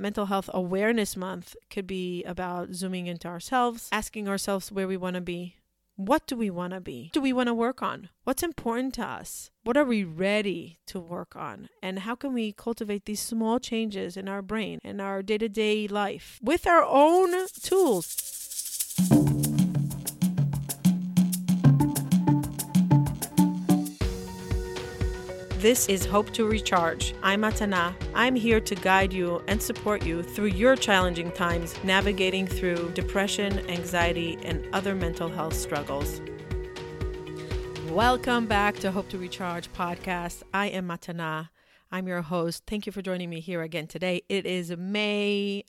Mental Health Awareness Month could be about zooming into ourselves, asking ourselves where we want to be. What do we want to be? What Do we want to work on? What's important to us? What are we ready to work on? And how can we cultivate these small changes in our brain and our day to day life with our own tools? This is Hope to Recharge. I'm Matana. I'm here to guide you and support you through your challenging times navigating through depression, anxiety, and other mental health struggles. Welcome back to Hope to Recharge podcast. I am Matana. I'm your host. Thank you for joining me here again today. It is May,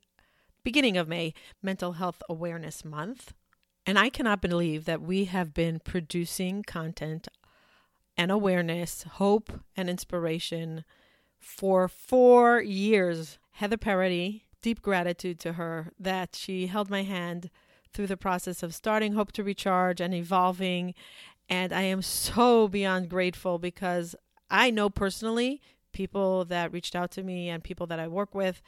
beginning of May, Mental Health Awareness Month. And I cannot believe that we have been producing content and awareness, hope and inspiration for four years. Heather Parody, deep gratitude to her that she held my hand through the process of starting Hope to Recharge and evolving. And I am so beyond grateful because I know personally people that reached out to me and people that I work with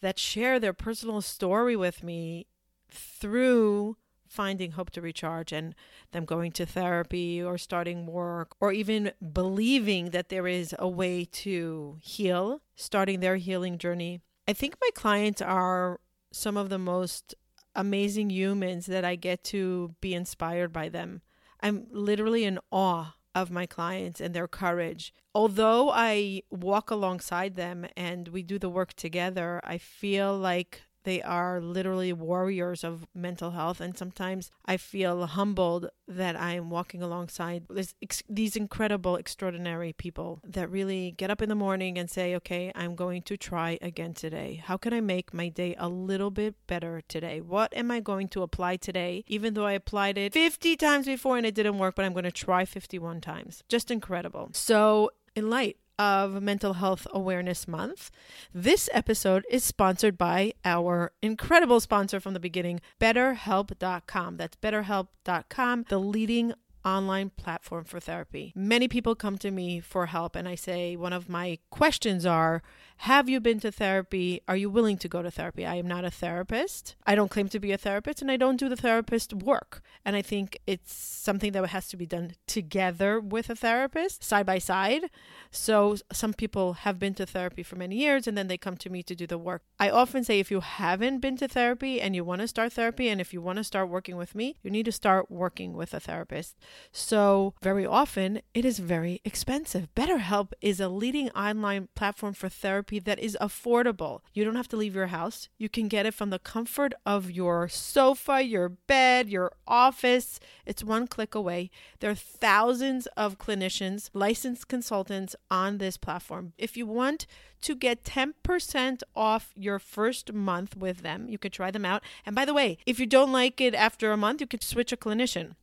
that share their personal story with me through finding hope to recharge and them going to therapy or starting work or even believing that there is a way to heal, starting their healing journey. I think my clients are some of the most amazing humans that I get to be inspired by them. I'm literally in awe of my clients and their courage. Although I walk alongside them and we do the work together, I feel like they are literally warriors of mental health. And sometimes I feel humbled that I am walking alongside this, these incredible, extraordinary people that really get up in the morning and say, okay, I'm going to try again today. How can I make my day a little bit better today? What am I going to apply today? Even though I applied it 50 times before and it didn't work, but I'm going to try 51 times. Just incredible. So, in light of Mental Health Awareness Month. This episode is sponsored by our incredible sponsor from the beginning, BetterHelp.com. That's BetterHelp.com, the leading online platform for therapy. Many people come to me for help, and I say one of my questions are have you been to therapy? Are you willing to go to therapy? I am not a therapist. I don't claim to be a therapist and I don't do the therapist work. And I think it's something that has to be done together with a therapist, side by side. So some people have been to therapy for many years and then they come to me to do the work. I often say if you haven't been to therapy and you want to start therapy and if you want to start working with me, you need to start working with a therapist. So very often it is very expensive. BetterHelp is a leading online platform for therapy therapy that is affordable. You don't have to leave your house. You can get it from the comfort of your sofa, your bed, your office. It's one click away. There are thousands of clinicians, licensed consultants on this platform. If you want to get 10% off your first month with them, you could try them out. And by the way, if you don't like it after a month, you could switch a clinician.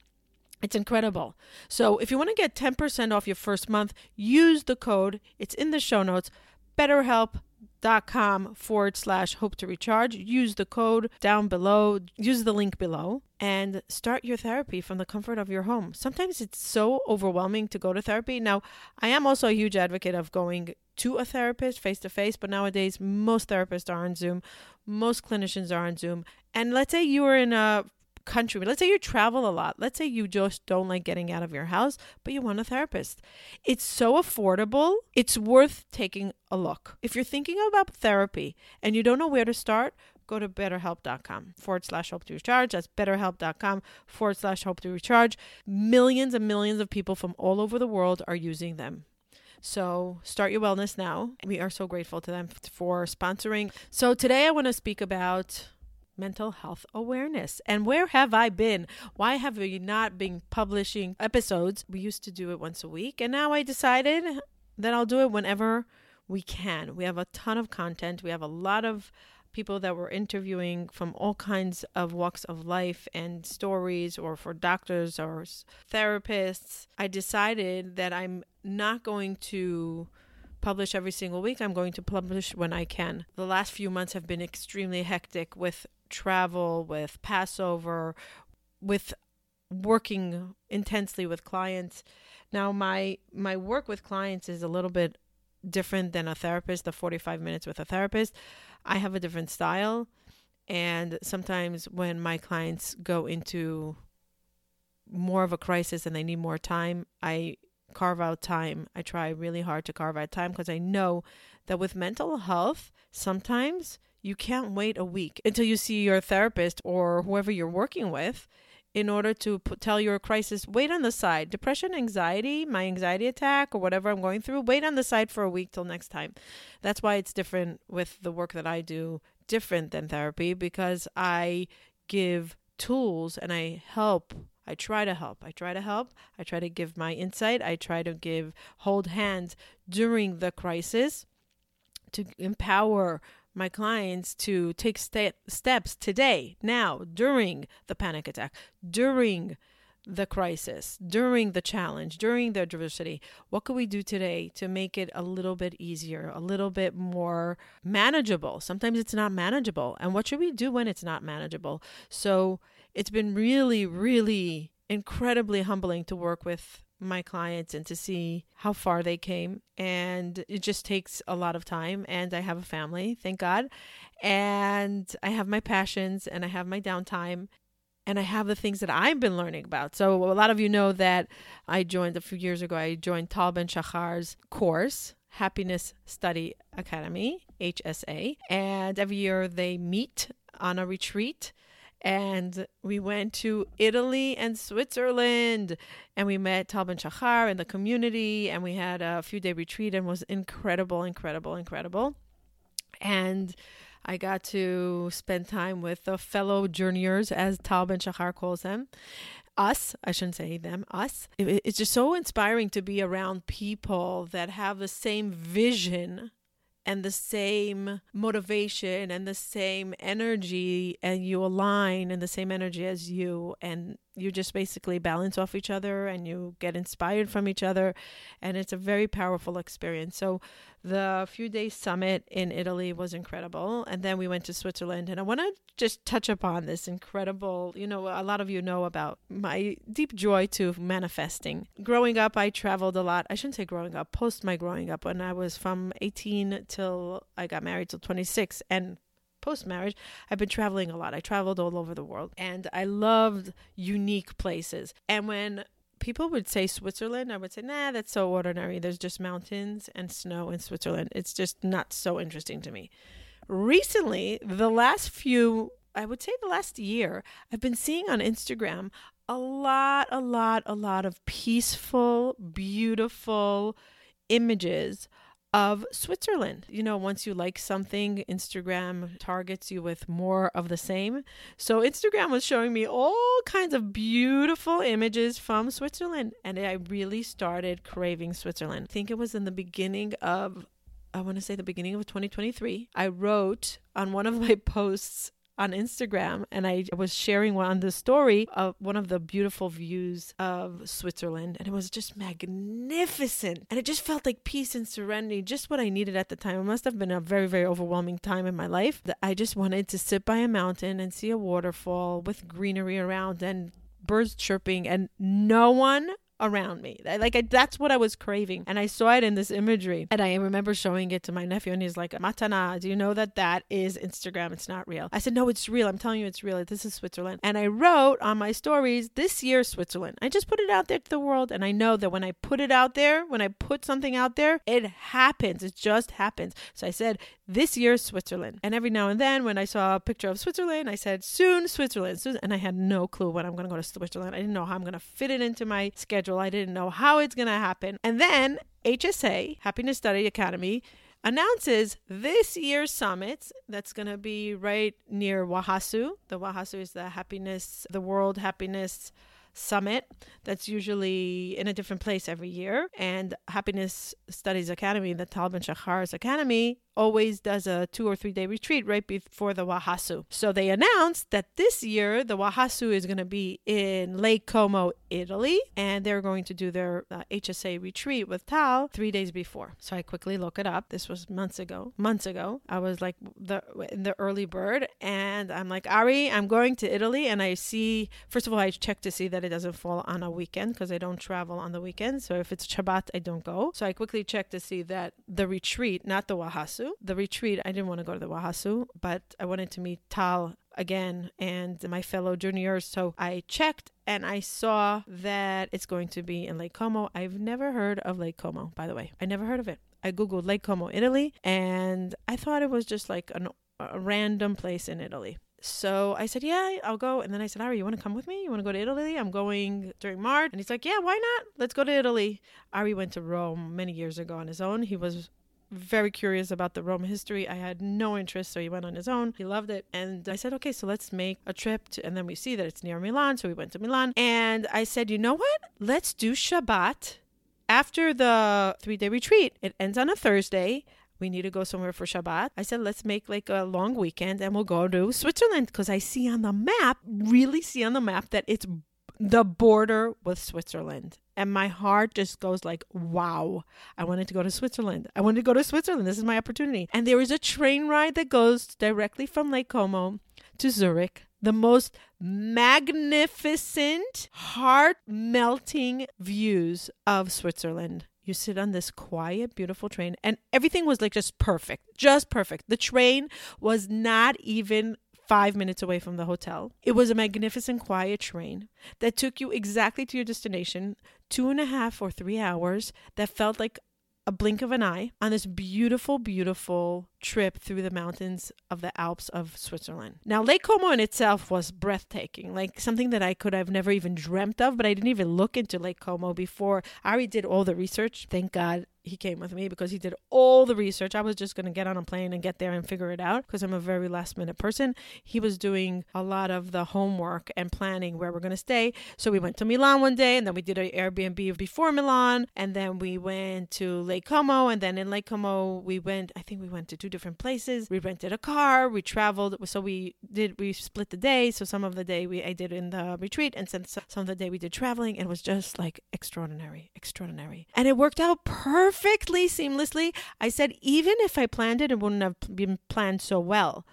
It's incredible. So, if you want to get 10% off your first month, use the code. It's in the show notes betterhelp.com forward slash hope to recharge. Use the code down below, use the link below, and start your therapy from the comfort of your home. Sometimes it's so overwhelming to go to therapy. Now, I am also a huge advocate of going to a therapist face to face, but nowadays most therapists are on Zoom, most clinicians are on Zoom. And let's say you are in a country. Let's say you travel a lot. Let's say you just don't like getting out of your house, but you want a therapist. It's so affordable. It's worth taking a look. If you're thinking about therapy and you don't know where to start, go to betterhelp.com forward slash hope to recharge. That's betterhelp.com forward slash hope to recharge. Millions and millions of people from all over the world are using them. So start your wellness now. We are so grateful to them for sponsoring. So today I want to speak about mental health awareness. And where have I been? Why have we not been publishing episodes? We used to do it once a week, and now I decided that I'll do it whenever we can. We have a ton of content, we have a lot of people that we're interviewing from all kinds of walks of life and stories, or for doctors or therapists. I decided that I'm not going to publish every single week. I'm going to publish when I can. The last few months have been extremely hectic with travel, with Passover, with working intensely with clients. Now my my work with clients is a little bit different than a therapist, the 45 minutes with a therapist. I have a different style. And sometimes when my clients go into more of a crisis and they need more time, I carve out time. I try really hard to carve out time because I know that with mental health, sometimes you can't wait a week until you see your therapist or whoever you're working with in order to put, tell your crisis, wait on the side. Depression, anxiety, my anxiety attack, or whatever I'm going through, wait on the side for a week till next time. That's why it's different with the work that I do, different than therapy, because I give tools and I help. I try to help. I try to help. I try to give my insight. I try to give, hold hands during the crisis to empower my clients to take st- steps today, now, during the panic attack, during the crisis, during the challenge, during the adversity. What could we do today to make it a little bit easier, a little bit more manageable? Sometimes it's not manageable. And what should we do when it's not manageable? So it's been really, really incredibly humbling to work with my clients and to see how far they came. And it just takes a lot of time. And I have a family, thank God. And I have my passions and I have my downtime. And I have the things that I've been learning about. So, a lot of you know that I joined a few years ago, I joined Tal Ben Shahar's course, Happiness Study Academy, HSA. And every year they meet on a retreat and we went to Italy and Switzerland and we met Tal Ben Shahar in the community and we had a few day retreat and was incredible, incredible, incredible. And I got to spend time with the fellow journeyers, as Tal Ben Shahar calls them. Us, I shouldn't say them, us. It, it's just so inspiring to be around people that have the same vision and the same motivation and the same energy and you align in the same energy as you and you just basically balance off each other and you get inspired from each other and it's a very powerful experience. So the few days summit in italy was incredible and then we went to switzerland and i want to just touch upon this incredible you know a lot of you know about my deep joy to manifesting. Growing up i traveled a lot. I shouldn't say growing up post my growing up when i was from 18 till i got married till 26 and post marriage, I've been traveling a lot. I traveled all over the world and I loved unique places. And when people would say Switzerland, I would say, nah, that's so ordinary. There's just mountains and snow in Switzerland. It's just not so interesting to me. Recently, the last few, I would say the last year, I've been seeing on Instagram a lot, a lot, a lot of peaceful, beautiful images of Switzerland. You know, once you like something, Instagram targets you with more of the same. So Instagram was showing me all kinds of beautiful images from Switzerland, and I really started craving Switzerland. I think it was in the beginning of I want to say the beginning of 2023. I wrote on one of my posts on Instagram and I was sharing one on the story of one of the beautiful views of Switzerland and it was just magnificent. And it just felt like peace and serenity just what I needed at the time. It must have been a very very overwhelming time in my life that I just wanted to sit by a mountain and see a waterfall with greenery around and birds chirping and no one around me. Like I, that's what I was craving, and I saw it in this imagery. And I remember showing it to my nephew, and he's like, "Matana, do you know that that is Instagram? It's not real." I said, "No, it's real. I'm telling you, it's real. This is Switzerland." And I wrote on my stories, "This year, Switzerland." I just put it out there to the world, and I know that when I put it out there, when I put something out there, it happens. It just happens. So I said, "This year, Switzerland." And every now and then, when I saw a picture of Switzerland, I said, "Soon, Switzerland." Soon, and I had no clue when I'm going to go to Switzerland. I didn't know how I'm going to fit it into my schedule schedule. I didn't know how it's going to happen. And then HSA, Happiness Study Academy, announces this year's summit that's going to be right near WOHASU. The WOHASU is the happiness, the World Happiness Summit that's usually in a different place every year. And Happiness Studies Academy, the Tal Ben Shahar's Academy, always does a two or three day retreat right before the WOHASU. So they announced that this year the WOHASU is going to be in Lake Como, Italy, and they're going to do their uh, HSA retreat with Tal three days before. So I quickly look it up. This was months ago. Months ago, I was like the the early bird, and I'm like Ari, I'm going to Italy, and I see first of all I check to see that it doesn't fall on a weekend because I don't travel on the weekend. So if it's Shabbat, I don't go. So I quickly check to see that the retreat, not the Wahasu, the retreat. I didn't want to go to the WOHASU, but I wanted to meet Tal again and my fellow juniors. So I checked and I saw that it's going to be in Lake Como. I've never heard of Lake Como, by the way. I never heard of it. I Googled Lake Como, Italy, and I thought it was just like an, a random place in Italy. So I said, Yeah, I'll go. And then I said, Ari, you want to come with me? You want to go to Italy? I'm going during March. And he's like, Yeah, why not? Let's go to Italy. Ari went to Rome many years ago on his own. He was very curious about the Rome history. I had no interest, so he went on his own. He loved it. And I said, okay, so let's make a trip. To, and then we see that it's near Milan. So we went to Milan. And I said, you know what? Let's do Shabbat after the three day retreat. It ends on a Thursday. We need to go somewhere for Shabbat. I said, let's make like a long weekend and we'll go to Switzerland because I see on the map, really see on the map that it's the border with Switzerland. And my heart just goes like, wow, I wanted to go to Switzerland. I wanted to go to Switzerland. This is my opportunity. And there is a train ride that goes directly from Lake Como to Zurich. The most magnificent, heart melting views of Switzerland. You sit on this quiet, beautiful train, and everything was like just perfect, just perfect. The train was not even five minutes away from the hotel. It was a magnificent, quiet train that took you exactly to your destination, two and a half or three hours, that felt like a blink of an eye on this beautiful, beautiful trip through the mountains of the Alps of Switzerland. Now, Lake Como in itself was breathtaking, like something that I could have never even dreamt of, but I didn't even look into Lake Como before. Ari already did all the research. Thank God he came with me because he did all the research. I was just going to get on a plane and get there and figure it out because I'm a very last minute person. He was doing a lot of the homework and planning where we're going to stay. So we went to Milan one day and then we did an Airbnb before Milan and then we went to Lake Como and then in Lake Como we went I think we went to two different places. We rented a car, we traveled so we did we split the day. So some of the day we I did in the retreat and some some of the day we did traveling it was just like extraordinary, extraordinary. And it worked out perfectly seamlessly. I said, even if I planned it, it wouldn't have been planned so well.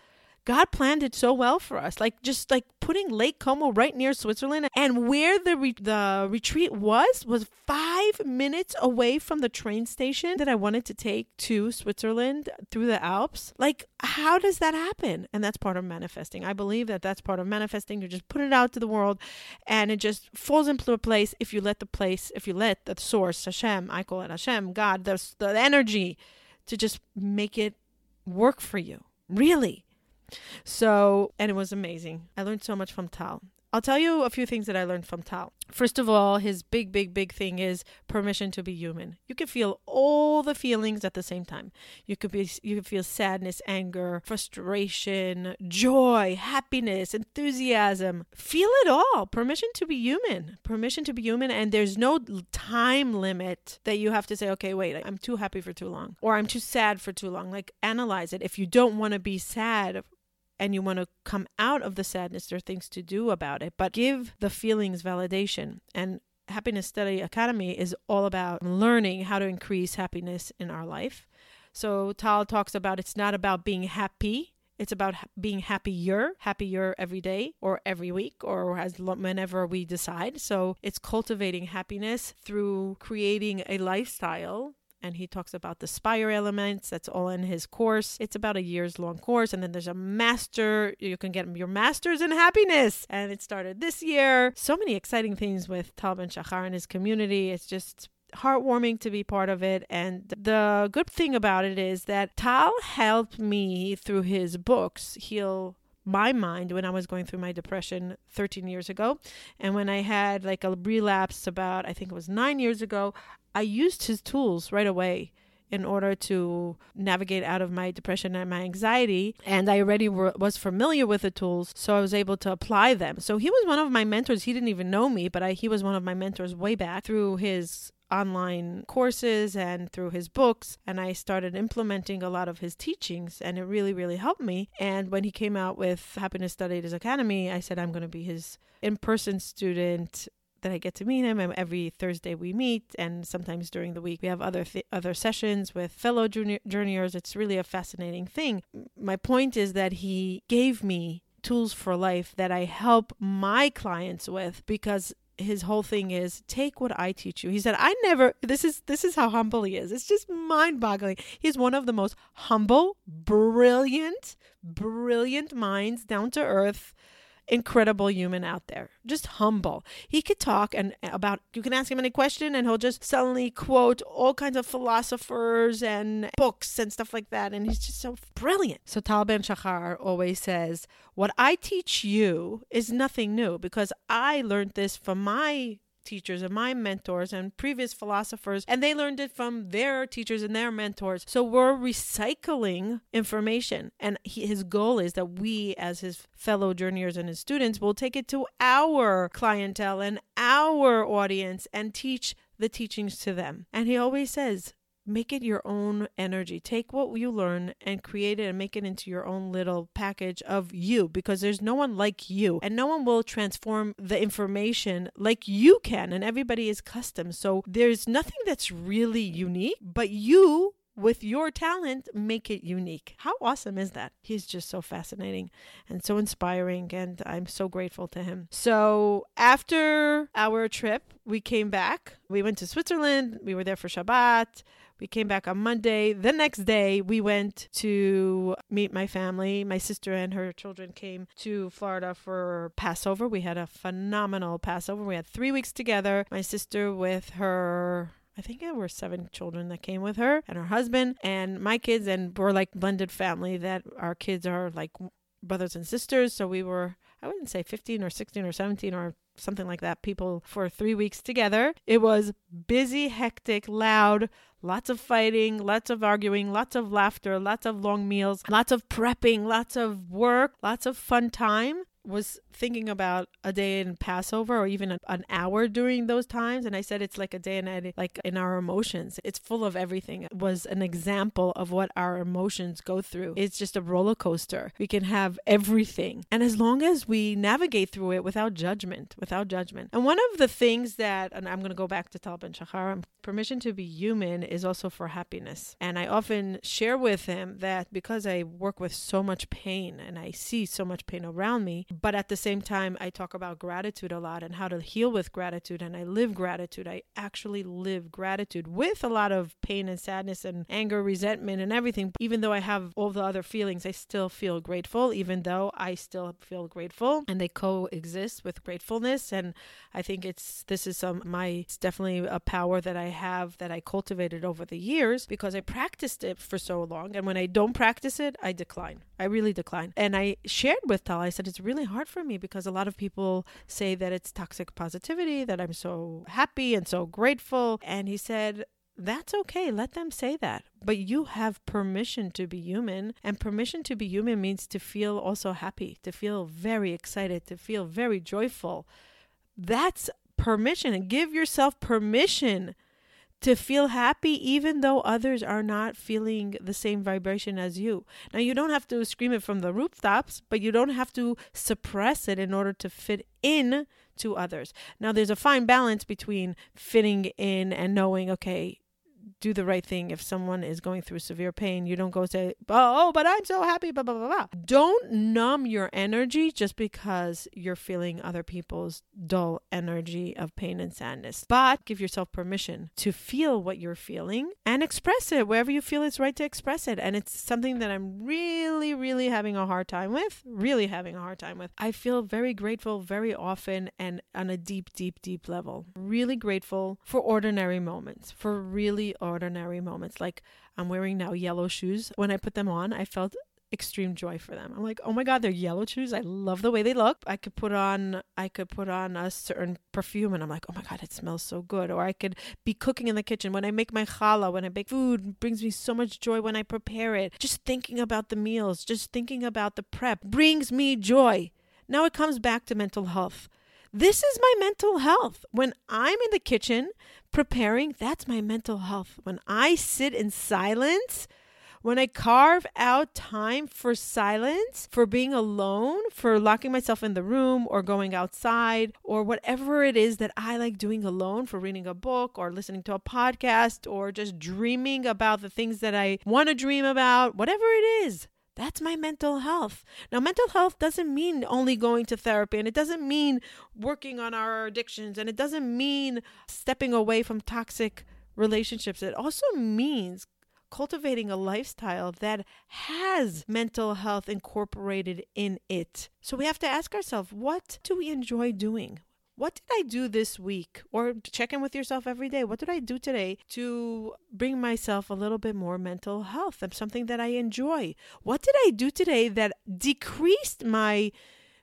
God planned it so well for us. Like just like putting Lake Como right near Switzerland and where the re- the retreat was was 5 minutes away from the train station that I wanted to take to Switzerland through the Alps. Like how does that happen? And that's part of manifesting. I believe that that's part of manifesting. You just put it out to the world and it just falls into a place if you let the place, if you let the source, Hashem, I call it Hashem, God, the, the energy to just make it work for you. Really. So, and it was amazing. I learned so much from Tal. I'll tell you a few things that I learned from Tal. First of all, his big, big, big thing is permission to be human. You can feel all the feelings at the same time. You could be, you could feel sadness, anger, frustration, joy, happiness, enthusiasm. Feel it all. Permission to be human. Permission to be human, and there's no time limit that you have to say, okay, wait, I'm too happy for too long, or I'm too sad for too long. Like analyze it. If you don't want to be sad and you want to come out of the sadness, there are things to do about it. But give the feelings validation. And Happiness Study Academy is all about learning how to increase happiness in our life. So Tal talks about it's not about being happy. It's about being happier, happier every day or every week or as whenever we decide. So it's cultivating happiness through creating a lifestyle and he talks about the SPIRE elements. That's all in his course. It's about a year's long course, and then there's a master. You can get your master's in happiness, and it started this year. So many exciting things with Tal Ben Shahar and his community. It's just heartwarming to be part of it. And the good thing about it is that Tal helped me through his books heal my mind when I was going through my depression 13 years ago. And when I had like a relapse about, I think it was nine years ago, I used his tools right away in order to navigate out of my depression and my anxiety. And I already were, was familiar with the tools, so I was able to apply them. So he was one of my mentors. He didn't even know me, but I, he was one of my mentors way back through his online courses and through his books. And I started implementing a lot of his teachings, and it really, really helped me. And when he came out with Happiness his Academy, I said, I'm going to be his in person student that I get to meet him. And every Thursday we meet, and sometimes during the week we have other th- other sessions with fellow junior- journeyers. It's really a fascinating thing. My point is that he gave me tools for life that I help my clients with because his whole thing is take what I teach you. He said, I never this is this is how humble he is. It's just mind-boggling. He's one of the most humble, brilliant, brilliant minds, down to earth incredible human out there. Just humble. He could talk and about you can ask him any question and he'll just suddenly quote all kinds of philosophers and books and stuff like that. And he's just so brilliant. So Tal Ben Shahar always says, What I teach you is nothing new because I learned this from my teachers and my mentors and previous philosophers, and they learned it from their teachers and their mentors. So we're recycling information. And he, his goal is that we, as his fellow journeyers and his students, will take it to our clientele and our audience and teach the teachings to them. And he always says, make it your own energy. Take what you learn and create it and make it into your own little package of you because there's no one like you and no one will transform the information like you can and everybody is custom. So there's nothing that's really unique, but you with your talent make it unique. How awesome is that? He's just so fascinating and so inspiring and I'm so grateful to him. So, after our trip, we came back. We went to Switzerland. We were there for Shabbat. We came back on Monday. The next day, we went to meet my family. My sister and her children came to Florida for Passover. We had a phenomenal Passover. We had three weeks together. My sister with her I think there were seven children that came with her and her husband and my kids, and we're like blended family that our kids are like brothers and sisters. So we were, I wouldn't say 15 or 16 or 17 or something like that, people for three weeks together. It was busy, hectic, loud, lots of fighting, lots of arguing, lots of laughter, lots of long meals, lots of prepping, lots of work, lots of fun time was thinking about a day in Passover or even an hour during those times. And I said it's like a day in like in our emotions. It's full of everything. It was an example of what our emotions go through. It's just a roller coaster. We can have everything. And as long as we navigate through it without judgment, without judgment. And one of the things that, and I'm going to go back to Tal Ben Shahar, um, permission to be human is also for happiness. And I often share with him that because I work with so much pain and I see so much pain around me, but at the same time, I talk about gratitude a lot and how to heal with gratitude. And I live gratitude. I actually live gratitude with a lot of pain and sadness and anger, resentment, and everything. Even though I have all the other feelings, I still feel grateful, even though I still feel grateful. And they coexist with gratefulness. And I think it's this is some my it's definitely a power that I have that I cultivated over the years because I practiced it for so long. And when I don't practice it, I decline. I really decline. And I shared with Tal, I said, it's really hard for me because a lot of people say that it's toxic positivity, that I'm so happy and so grateful. And he said, that's okay. Let them say that. But you have permission to be human. And permission to be human means to feel also happy, to feel very excited, to feel very joyful. That's permission. And give yourself permission to feel happy even though others are not feeling the same vibration as you. Now, you don't have to scream it from the rooftops, but you don't have to suppress it in order to fit in to others. Now, there's a fine balance between fitting in and knowing, okay, do the right thing. If someone is going through severe pain, you don't go say, oh, oh, but I'm so happy, blah, blah, blah, blah. Don't numb your energy just because you're feeling other people's dull energy of pain and sadness. But give yourself permission to feel what you're feeling and express it wherever you feel it's right to express it. And it's something that I'm really, really having a hard time with, really having a hard time with. I feel very grateful very often and on a deep, deep, deep level. Really grateful for ordinary moments, for really ordinary moments. Like I'm wearing now yellow shoes. When I put them on, I felt extreme joy for them. I'm like, oh my god, they're yellow shoes. I love the way they look. I could put on I could put on a certain perfume and I'm like, oh my god, it smells so good. Or I could be cooking in the kitchen when I make my challah, when I bake food, brings me so much joy when I prepare it. Just thinking about the meals, just thinking about the prep brings me joy. Now it comes back to mental health This is my mental health. When I'm in the kitchen preparing, that's my mental health. When I sit in silence, when I carve out time for silence, for being alone, for locking myself in the room or going outside or whatever it is that I like doing alone, for reading a book or listening to a podcast or just dreaming about the things that I want to dream about, whatever it is. That's my mental health. Now, mental health doesn't mean only going to therapy, and it doesn't mean working on our addictions, and it doesn't mean stepping away from toxic relationships. It also means cultivating a lifestyle that has mental health incorporated in it. So we have to ask ourselves what do we enjoy doing? What did I do this week? Or check in with yourself every day. What did I do today to bring myself a little bit more mental health and something that I enjoy? What did I do today that decreased my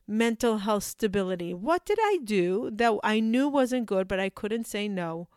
mental health stability? What did I do that I knew wasn't good, but I couldn't say no?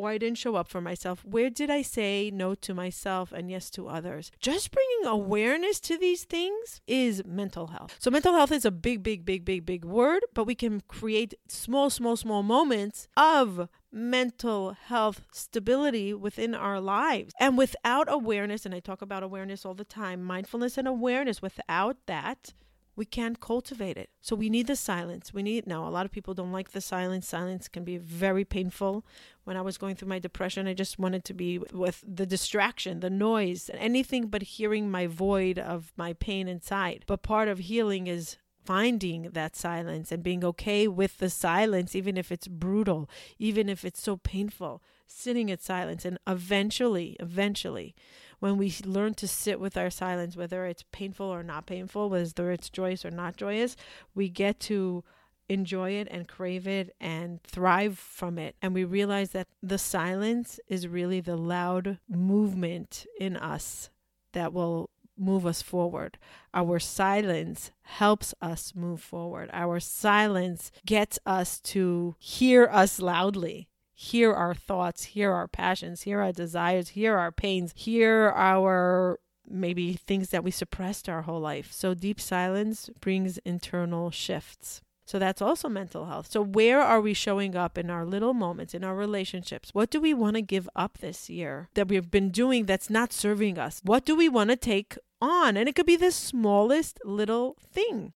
Or I didn't show up for myself? Where did I say no to myself and yes to others? Just bringing awareness to these things is mental health. So, mental health is a big, big, big, big, big word, but we can create small, small, small moments of mental health stability within our lives. And without awareness, and I talk about awareness all the time, mindfulness and awareness, without that, we can't cultivate it. So we need the silence. We need now a lot of people don't like the silence. Silence can be very painful. When I was going through my depression, I just wanted to be with the distraction, the noise, anything but hearing my void of my pain inside. But part of healing is finding that silence and being okay with the silence, even if it's brutal, even if it's so painful, sitting in silence. And eventually, eventually, when we learn to sit with our silence, whether it's painful or not painful, whether it's joyous or not joyous, we get to enjoy it and crave it and thrive from it. And we realize that the silence is really the loud movement in us that will move us forward. Our silence helps us move forward. Our silence gets us to hear us loudly hear our thoughts, hear our passions, hear our desires, hear our pains, hear our maybe things that we suppressed our whole life. So deep silence brings internal shifts. So that's also mental health. So where are we showing up in our little moments, in our relationships? What do we want to give up this year that we've been doing that's not serving us? What do we want to take on? And it could be the smallest little thing.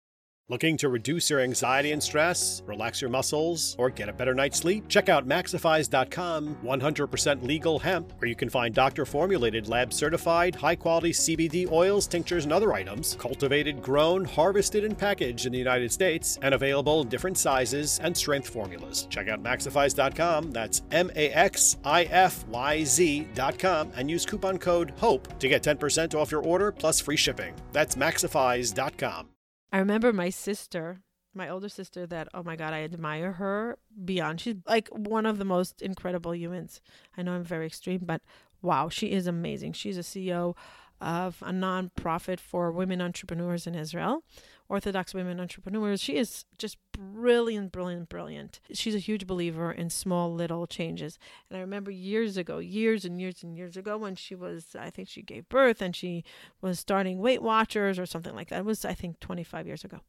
Looking to reduce your anxiety and stress, relax your muscles, or get a better night's sleep? Check out Maxifyz.com 100% legal hemp, where you can find doctor formulated, lab certified, high quality CBD oils, tinctures, and other items, cultivated, grown, harvested, and packaged in the United States, and available in different sizes and strength formulas. Check out Maxifyz.com, that's M A X I F Y Z.com, and use coupon code HOPE to get 10% off your order plus free shipping. That's Maxifyz.com. I remember my sister, my older sister, that, oh my God, I admire her beyond. She's like one of the most incredible humans. I know I'm very extreme, but wow, she is amazing. She's a CEO of a nonprofit for women entrepreneurs in Israel. Orthodox women entrepreneurs. She is just brilliant, brilliant, brilliant. She's a huge believer in small little changes. And I remember years ago, years and years and years ago, when she was, I think she gave birth and she was starting Weight Watchers or something like that. It was, I think, 25 years ago.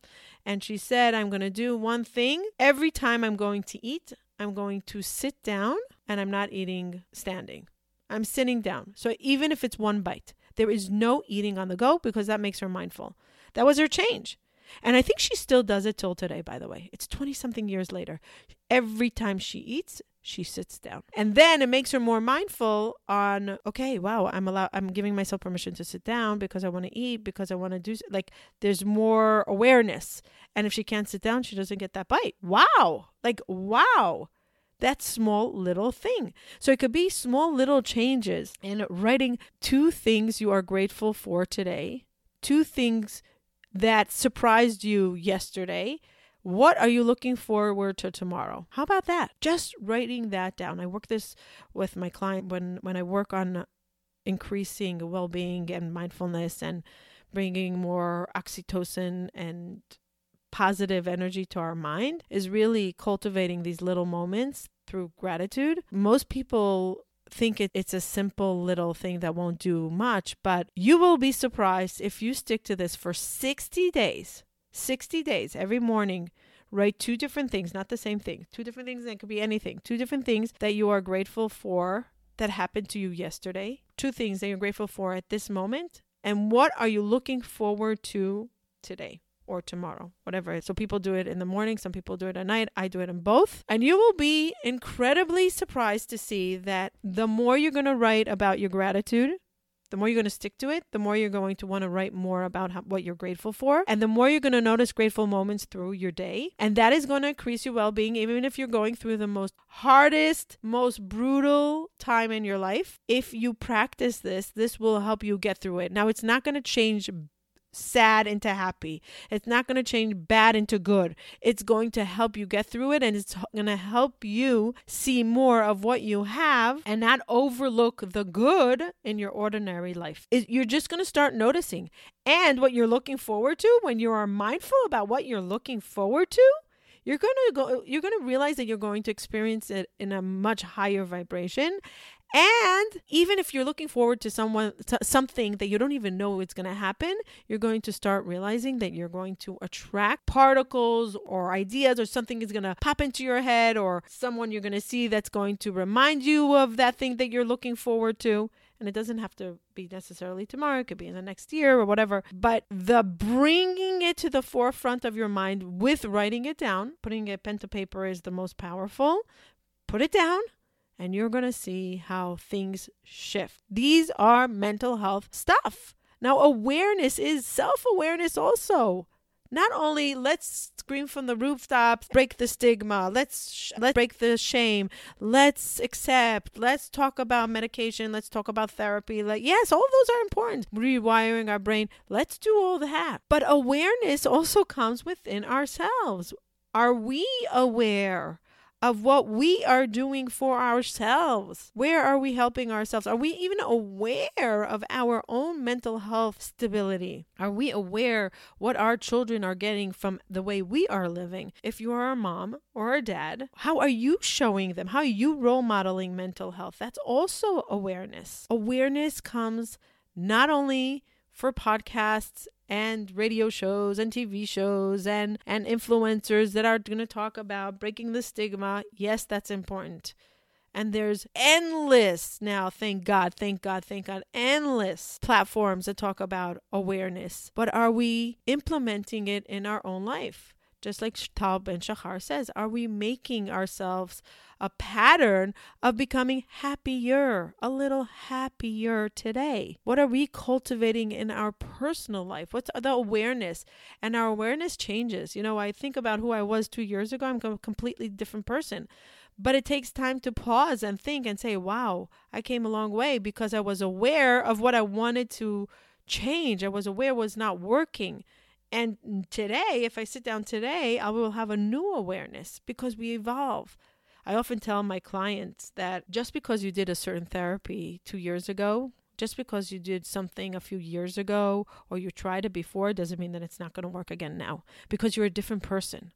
And she said, I'm going to do one thing every time I'm going to eat. I'm going to sit down and I'm not eating standing. I'm sitting down. So even if it's one bite, there is no eating on the go because that makes her mindful. That was her change. And I think she still does it till today, by the way. It's 20 something years later. Every time she eats, she sits down. And then it makes her more mindful on, okay, wow, I'm allowed I'm giving myself permission to sit down because I want to eat, because I want to do like there's more awareness. And if she can't sit down, she doesn't get that bite. Wow. Like wow. That small little thing. So it could be small little changes in writing two things you are grateful for today, two things that surprised you yesterday. What are you looking forward to tomorrow? How about that? Just writing that down. I work this with my client when when I work on increasing well-being and mindfulness and bringing more oxytocin and positive energy to our mind is really cultivating these little moments through gratitude. Most people think it, it's a simple little thing that won't do much, but you will be surprised if you stick to this for 60 days. 60 days every morning Write two different things, not the same thing. Two different things that could be anything. Two different things that you are grateful for that happened to you yesterday. Two things that you're grateful for at this moment. And what are you looking forward to today? Or tomorrow, whatever. So people do it in the morning, some people do it at night. I do it in both. And you will be incredibly surprised to see that the more you're going to write about your gratitude, the more you're going to stick to it, the more you're going to want to write more about how, what you're grateful for. And the more you're going to notice grateful moments through your day. And that is going to increase your well being, even if you're going through the most hardest, most brutal time in your life. If you practice this, this will help you get through it. Now, it's not going to change sad into happy. It's not going to change bad into good. It's going to help you get through it and it's going to help you see more of what you have and not overlook the good in your ordinary life. It, you're just going to start noticing. And what you're looking forward to, when you are mindful about what you're looking forward to, you're going to go you're going to realize that you're going to experience it in a much higher vibration and even if you're looking forward to someone to something that you don't even know it's going to happen, you're going to start realizing that you're going to attract particles or ideas or something is going to pop into your head or someone you're going to see that's going to remind you of that thing that you're looking forward to. And it doesn't have to be necessarily tomorrow, it could be in the next year or whatever. But the bringing it to the forefront of your mind with writing it down, putting a pen to paper is the most powerful. Put it down, and you're going to see how things shift. These are mental health stuff. Now, awareness is self awareness also. Not only let's scream from the rooftops, break the stigma, let's sh- let's break the shame, let's accept, let's talk about medication, let's talk about therapy. Like yes, all those are important. Rewiring our brain, let's do all that. But awareness also comes within ourselves. Are we aware of what we are doing for ourselves. Where are we helping ourselves? Are we even aware of our own mental health stability? Are we aware what our children are getting from the way we are living? If you are a mom or a dad, how are you showing them? How are you role modeling mental health? That's also awareness. Awareness comes not only for podcasts and radio shows and TV shows and and influencers that are going to talk about breaking the stigma. Yes, that's important. And there's endless now, thank God, thank God, thank God, endless platforms that talk about awareness. But are we implementing it in our own life? Just like Tal Ben Shahar says, are we making ourselves a pattern of becoming happier, a little happier today? What are we cultivating in our personal life? What's the awareness? And our awareness changes. You know, I think about who I was two years ago, I'm a completely different person. But it takes time to pause and think and say, wow, I came a long way because I was aware of what I wanted to change. I was aware was not working. And today, if I sit down today, I will have a new awareness because we evolve. I often tell my clients that just because you did a certain therapy two years ago, just because you did something a few years ago or you tried it before doesn't mean that it's not going to work again now because you're a different person.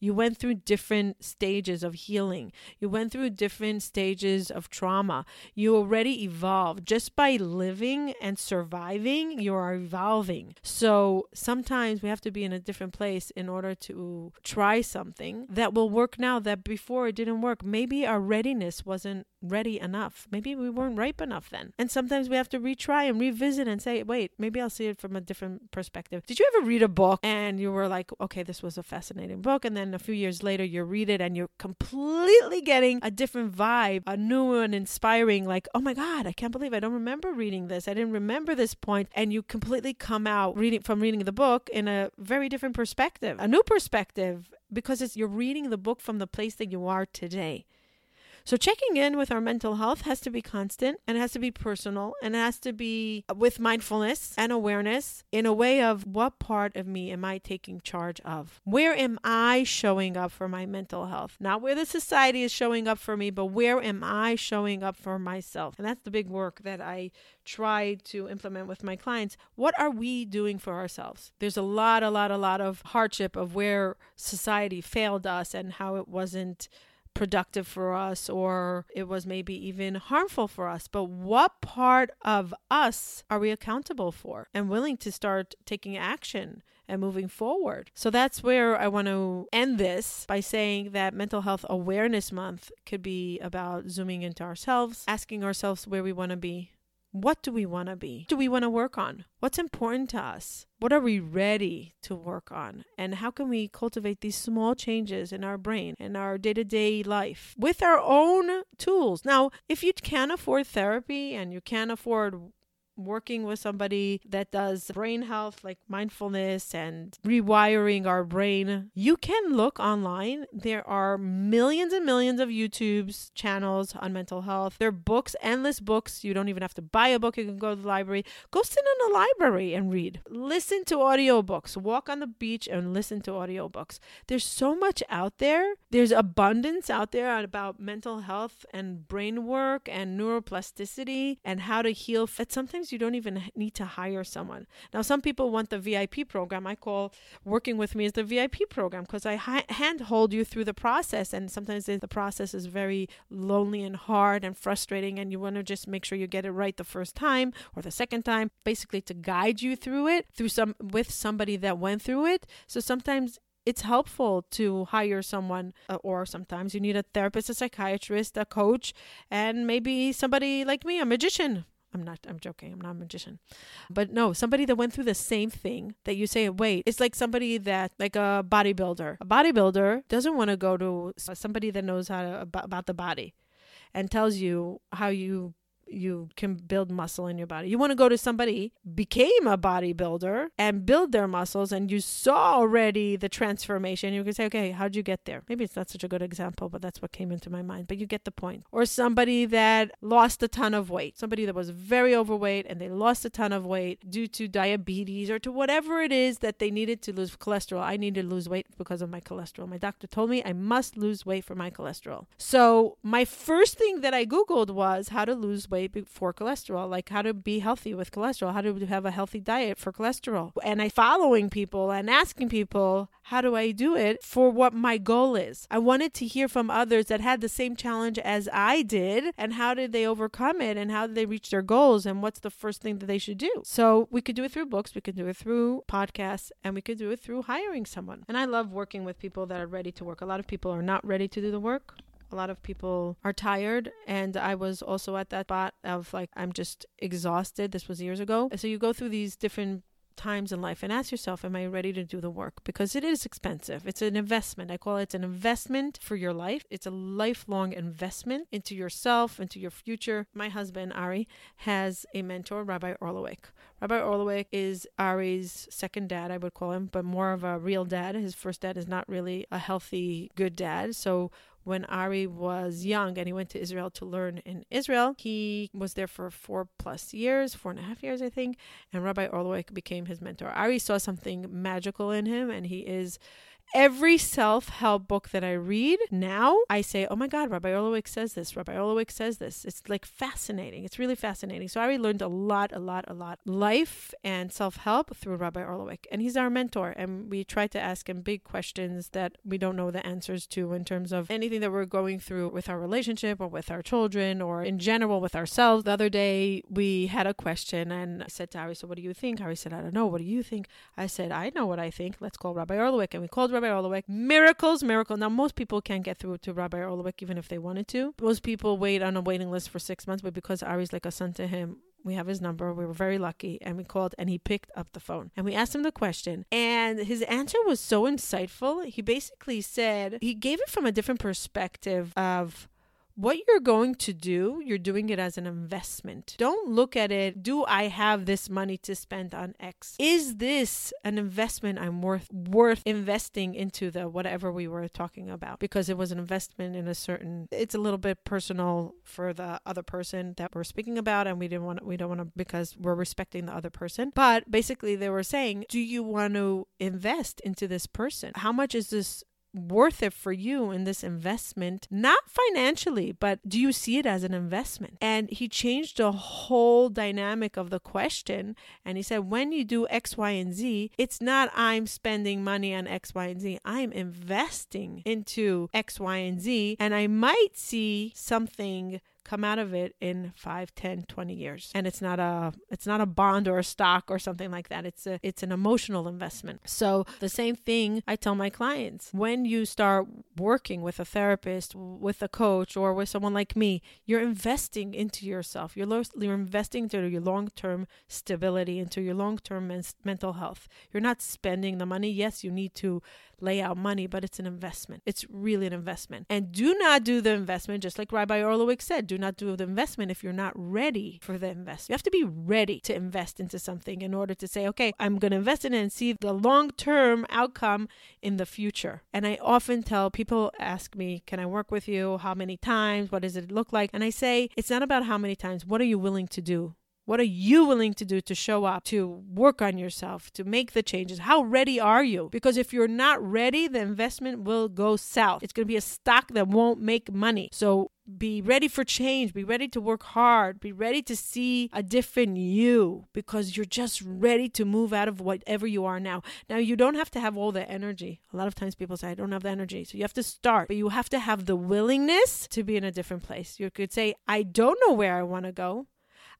You went through different stages of healing. You went through different stages of trauma. You already evolved. Just by living and surviving, you are evolving. So sometimes we have to be in a different place in order to try something that will work now that before it didn't work. Maybe our readiness wasn't ready enough. Maybe we weren't ripe enough then. And sometimes we have to retry and revisit and say, wait, maybe I'll see it from a different perspective. Did you ever read a book and you were like, okay, this was a fascinating book? And then a few years later you read it and you're completely getting a different vibe, a new and inspiring, like, oh my God, I can't believe I don't remember reading this. I didn't remember this point. And you completely come out reading from reading the book in a very different perspective, a new perspective, because it's you're reading the book from the place that you are today. So checking in with our mental health has to be constant and has to be personal and it has to be with mindfulness and awareness in a way of what part of me am I taking charge of? Where am I showing up for my mental health? Not where the society is showing up for me, but where am I showing up for myself? And that's the big work that I try to implement with my clients. What are we doing for ourselves? There's a lot, a lot, a lot of hardship of where society failed us and how it wasn't productive for us or it was maybe even harmful for us. But what part of us are we accountable for and willing to start taking action and moving forward. So that's where I want to end this by saying that Mental Health Awareness Month could be about zooming into ourselves, asking ourselves where we want to be. What do we want to be? What do we want to work on? What's important to us? What are we ready to work on? And how can we cultivate these small changes in our brain and our day to day life with our own tools? Now, if you can't afford therapy and you can't afford working with somebody that does brain health, like mindfulness and rewiring our brain, you can look online. There are millions and millions of YouTube's channels on mental health. There are books, endless books. You don't even have to buy a book. You can go to the library. Go sit in a library and read. Listen to audiobooks. Walk on the beach and listen to audiobooks. There's so much out there. There's abundance out there about mental health and brain work and neuroplasticity and how to heal. That sometimes you don't even need to hire someone. Now, some people want the VIP program. I call working with me as the VIP program because I ha- handhold you through the process. And sometimes the process is very lonely and hard and frustrating, and you want to just make sure you get it right the first time or the second time, basically to guide you through it through some with somebody that went through it. So sometimes it's helpful to hire someone, uh, or sometimes you need a therapist, a psychiatrist, a coach, and maybe somebody like me, a magician, I'm not, I'm joking. I'm not a magician. But no, somebody that went through the same thing that you say, wait, it's like somebody that, like a bodybuilder. A bodybuilder doesn't want to go to somebody that knows how to, about the body and tells you how you you can build muscle in your body. You want to go to somebody became a bodybuilder and build their muscles and you saw already the transformation. You can say, okay, how'd you get there? Maybe it's not such a good example, but that's what came into my mind. But you get the point. Or somebody that lost a ton of weight, somebody that was very overweight and they lost a ton of weight due to diabetes or to whatever it is that they needed to lose cholesterol. I needed to lose weight because of my cholesterol. My doctor told me I must lose weight for my cholesterol. So my first thing that I Googled was how to lose weight for cholesterol, like how to be healthy with cholesterol, how to have a healthy diet for cholesterol. And I following people and asking people, how do I do it for what my goal is? I wanted to hear from others that had the same challenge as I did and how did they overcome it and how did they reach their goals and what's the first thing that they should do. So we could do it through books, we could do it through podcasts, and we could do it through hiring someone. And I love working with people that are ready to work. A lot of people are not ready to do the work. A lot of people are tired. And I was also at that spot of like, I'm just exhausted. This was years ago. So you go through these different times in life and ask yourself, Am I ready to do the work? Because it is expensive. It's an investment. I call it an investment for your life. It's a lifelong investment into yourself, into your future. My husband, Ari, has a mentor, Rabbi Orlowek. Rabbi Orlowek is Ari's second dad, I would call him, but more of a real dad. His first dad is not really a healthy, good dad. So when Ari was young and he went to Israel to learn in Israel. He was there for four plus years, four and a half years, I think, and Rabbi Orlowek became his mentor. Ari saw something magical in him, and he is every self help book that I read now, I say, oh my God, Rabbi Orlowek says this. Rabbi Orlowek says this. It's like fascinating. It's really fascinating. So I learned a lot, a lot, a lot. Life and self help through Rabbi Orlowek. And he's our mentor. And we try to ask him big questions that we don't know the answers to in terms of anything that we're going through with our relationship or with our children or in general with ourselves. The other day, we had a question and I said to Ari, so what do you think? Ari said, I don't know. What do you think? I said, I know what I think. Let's call Rabbi Orlowek. And we called Rabbi Rabbi Orlowek. Miracles, miracle. Now, most people can't get through to Rabbi Orlowek even if they wanted to. Most people wait on a waiting list for six months, but because Ari's like a son to him, we have his number. We were very lucky and we called and he picked up the phone and we asked him the question. And his answer was so insightful. He basically said, he gave it from a different perspective of what you're going to do, you're doing it as an investment. Don't look at it, do I have this money to spend on X? Is this an investment I'm worth worth investing into the whatever we were talking about? Because it was an investment in a certain it's a little bit personal for the other person that we're speaking about and we didn't want we don't want to because we're respecting the other person. But basically they were saying, do you want to invest into this person? How much is this worth it for you in this investment, not financially, but do you see it as an investment? And he changed the whole dynamic of the question. And he said, when you do X, Y, and Z, it's not I'm spending money on X, Y, and Z. I'm investing into X, Y, and Z. And I might see something come out of it in 5 10 20 years. And it's not a it's not a bond or a stock or something like that. It's a it's an emotional investment. So the same thing i tell my clients. When you start working with a therapist with a coach or with someone like me you're investing into yourself. You're, lo- you're investing into your long-term stability into your long-term men- mental health. You're not spending the money. Yes you need to lay out money, but it's an investment. It's really an investment. And do not do the investment, just like Rabbi Orlowek said, do not do the investment if you're not ready for the investment. You have to be ready to invest into something in order to say, okay, I'm going to invest in it and see the long term outcome in the future. And I often tell people ask me, can I work with you? How many times? What does it look like? And I say, it's not about how many times. What are you willing to do? What are you willing to do to show up, to work on yourself, to make the changes? How ready are you? Because if you're not ready, the investment will go south. It's going to be a stock that won't make money. So be ready for change. Be ready to work hard. Be ready to see a different you because you're just ready to move out of whatever you are now. Now, you don't have to have all the energy. A lot of times people say, I don't have the energy. So you have to start, but you have to have the willingness to be in a different place. You could say, I don't know where I want to go.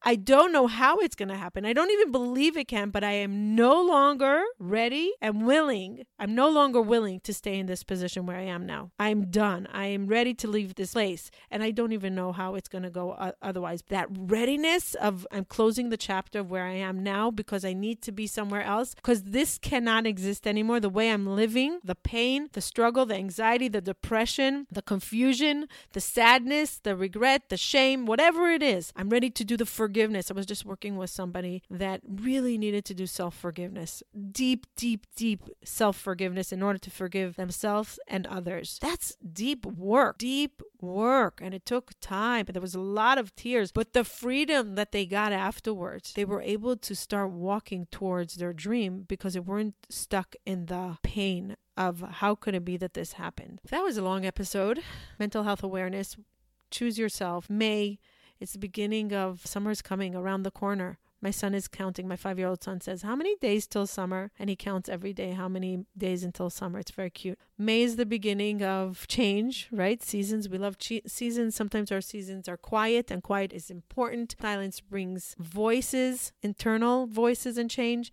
I don't know how it's going to happen. I don't even believe it can, but I am no longer ready and willing. I'm no longer willing to stay in this position where I am now. I'm done. I am ready to leave this place. And I don't even know how it's going to go otherwise. That readiness of I'm closing the chapter of where I am now because I need to be somewhere else because this cannot exist anymore. The way I'm living, the pain, the struggle, the anxiety, the depression, the confusion, the sadness, the regret, the shame, whatever it is, I'm ready to do the forgiveness. I was just working with somebody that really needed to do self forgiveness, deep, deep, deep self forgiveness in order to forgive themselves and others. That's deep work, deep work. And it took time. There was a lot of tears, but the freedom that they got afterwards, they were able to start walking towards their dream because they weren't stuck in the pain of how could it be that this happened. That was a long episode. Mental health awareness. Choose yourself. May it's the beginning of summer's coming around the corner. My son is counting. My five year old son says, How many days till summer? And he counts every day how many days until summer. It's very cute. May is the beginning of change, right? Seasons. We love che- seasons. Sometimes our seasons are quiet, and quiet is important. Silence brings voices, internal voices, and change.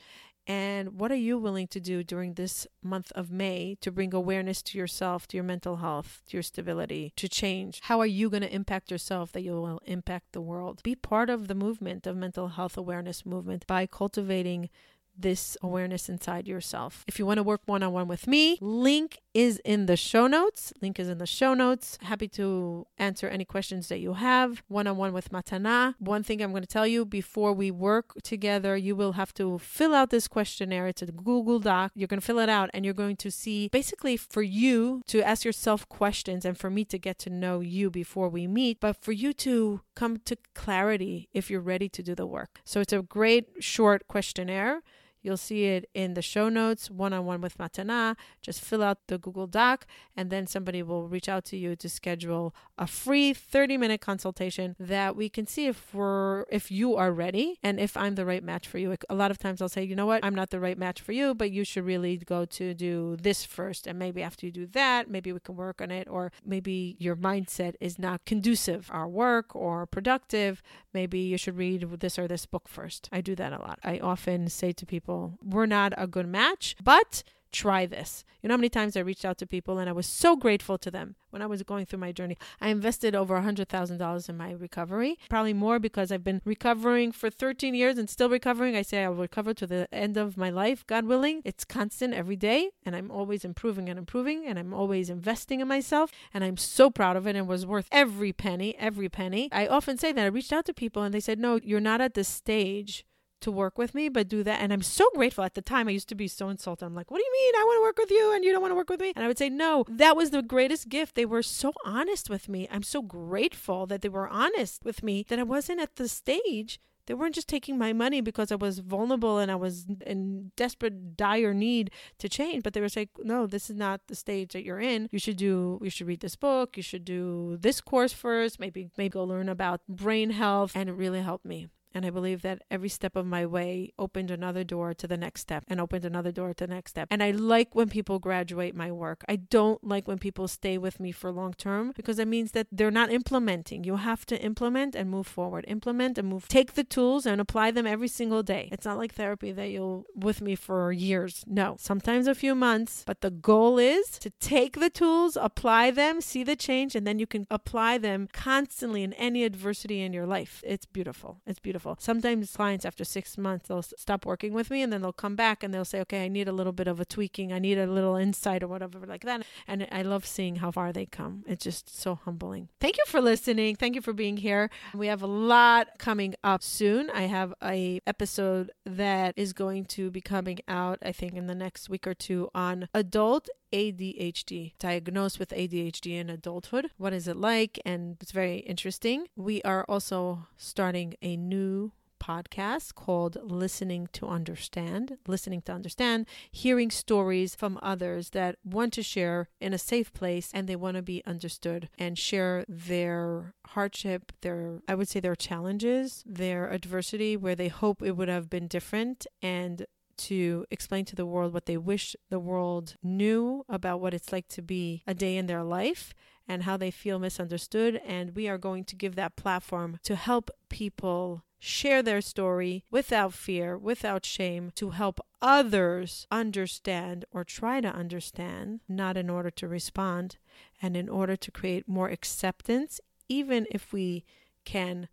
And what are you willing to do during this month of May to bring awareness to yourself, to your mental health, to your stability, to change? How are you going to impact yourself that you will impact the world? Be part of the movement of mental health awareness movement by cultivating this awareness inside yourself. If you want to work one on one with me, link is in the show notes. Link is in the show notes. Happy to answer any questions that you have one on one with Matana. One thing I'm going to tell you before we work together, you will have to fill out this questionnaire. It's a Google Doc. You're going to fill it out and you're going to see basically for you to ask yourself questions and for me to get to know you before we meet, but for you to come to clarity if you're ready to do the work. So it's a great short questionnaire. You'll see it in the show notes, one on one with Matana. Just fill out the Google Doc, and then somebody will reach out to you to schedule a free 30 minute consultation that we can see if we're if you are ready and if I'm the right match for you. A lot of times I'll say, you know what, I'm not the right match for you, but you should really go to do this first, and maybe after you do that, maybe we can work on it, or maybe your mindset is not conducive our work or productive. Maybe you should read this or this book first. I do that a lot. I often say to people we're not a good match, but try this. You know how many times I reached out to people and I was so grateful to them when I was going through my journey. I invested over a $100,000 in my recovery, probably more because I've been recovering for 13 years and still recovering. I say I will recover to the end of my life, God willing. It's constant every day, and I'm always improving and improving, and I'm always investing in myself, and I'm so proud of it and it was worth every penny, every penny. I often say that I reached out to people and they said, No, you're not at the stage to work with me, but do that. And I'm so grateful. At the time, I used to be so insulted. I'm like, what do you mean? I want to work with you and you don't want to work with me? And I would say, no, that was the greatest gift. They were so honest with me. I'm so grateful that they were honest with me that I wasn't at the stage. They weren't just taking my money because I was vulnerable and I was in desperate, dire need to change, but they were saying, no, this is not the stage that you're in. You should do, you should read this book. You should do this course first. Maybe, maybe go learn about brain health. And it really helped me. And I believe that every step of my way opened another door to the next step and opened another door to the next step. And I like when people graduate my work. I don't like when people stay with me for long term because that means that they're not implementing. You have to implement and move forward. Implement and move. Take the tools and apply them every single day. It's not like therapy that you'll with me for years. No, sometimes a few months, but the goal is to take the tools, apply them, see the change, and then you can apply them constantly in any adversity in your life. It's beautiful. It's beautiful. Sometimes clients after six months they'll stop working with me and then they'll come back and they'll say, Okay, I need a little bit of a tweaking, I need a little insight or whatever like that. And I love seeing how far they come. It's just so humbling. Thank you for listening. Thank you for being here. We have a lot coming up soon. I have a episode that is going to be coming out, I think, in the next week or two on adult ADHD, diagnosed with ADHD in adulthood. What is it like? And it's very interesting. We are also starting a new podcast called Listening to Understand. Listening to Understand, hearing stories from others that want to share in a safe place and they want to be understood and share their hardship, their, I would say, their challenges, their adversity, where they hope it would have been different and to explain to the world what they wish the world knew about what it's like to be a day in their life and how they feel misunderstood. And we are going to give that platform to help people share their story without fear, without shame, to help others understand or try to understand, not in order to respond, and in order to create more acceptance, even if we can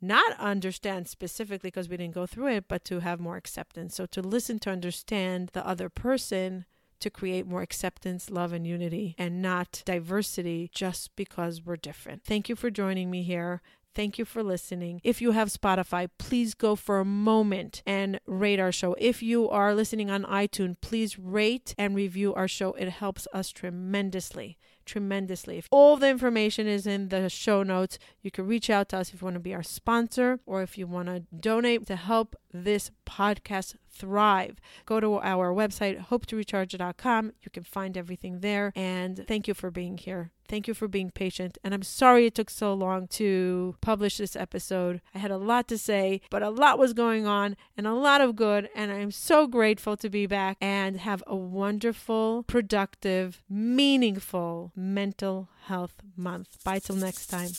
not understand specifically because we didn't go through it, but to have more acceptance. So to listen to understand the other person to create more acceptance, love, and unity, and not diversity just because we're different. Thank you for joining me here. Thank you for listening. If you have Spotify, please go for a moment and rate our show. If you are listening on iTunes, please rate and review our show. It helps us tremendously tremendously. If all the information is in the show notes, you can reach out to us if you want to be our sponsor or if you want to donate to help this podcast thrive. Go to our website, hopetorecharge.com. You can find everything there. And thank you for being here. Thank you for being patient. And I'm sorry it took so long to publish this episode. I had a lot to say, but a lot was going on and a lot of good. And I'm so grateful to be back and have a wonderful, productive, meaningful mental health month. Bye till next time.